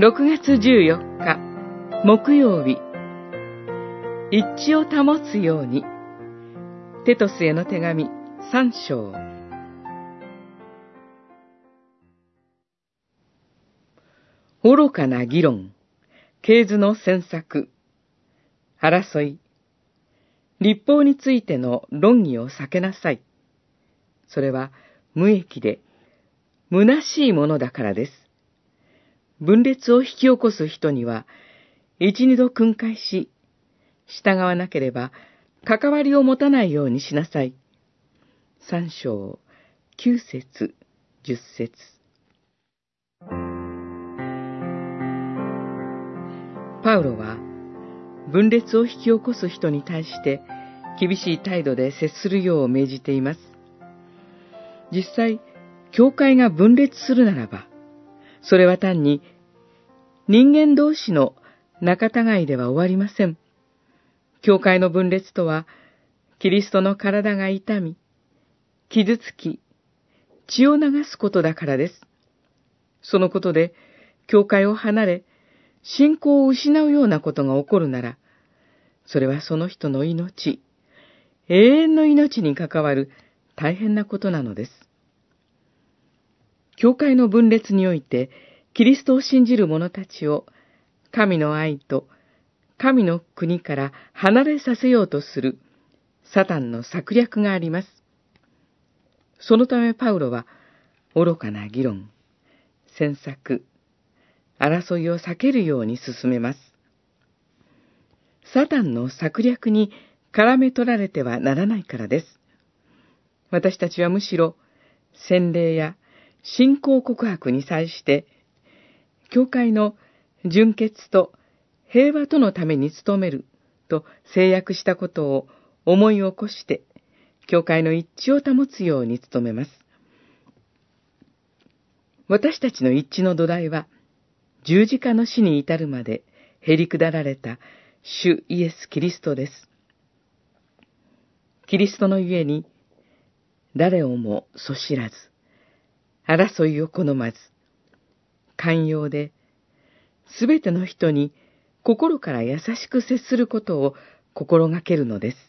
6月14日木曜日。一致を保つようにテトスへの手紙3章。愚かな議論系図の詮索争い。立法についての論議を避けなさい。それは無益で虚しいものだからです。分裂を引き起こす人には、一二度訓戒し、従わなければ関わりを持たないようにしなさい。三章、九節、十節。パウロは、分裂を引き起こす人に対して厳しい態度で接するよう命じています。実際、教会が分裂するならば、それは単に人間同士の仲違いでは終わりません。教会の分裂とは、キリストの体が痛み、傷つき、血を流すことだからです。そのことで、教会を離れ、信仰を失うようなことが起こるなら、それはその人の命、永遠の命に関わる大変なことなのです。教会の分裂において、キリストを信じる者たちを、神の愛と神の国から離れさせようとする、サタンの策略があります。そのためパウロは、愚かな議論、詮索、争いを避けるように進めます。サタンの策略に絡め取られてはならないからです。私たちはむしろ、洗礼や信仰告白に際して、教会の純潔と平和とのために努めると制約したことを思い起こして、教会の一致を保つように努めます。私たちの一致の土台は、十字架の死に至るまで減り下られた主イエス・キリストです。キリストのゆえに、誰をもそしらず、争いを好まず、寛容で、すべての人に心から優しく接することを心がけるのです。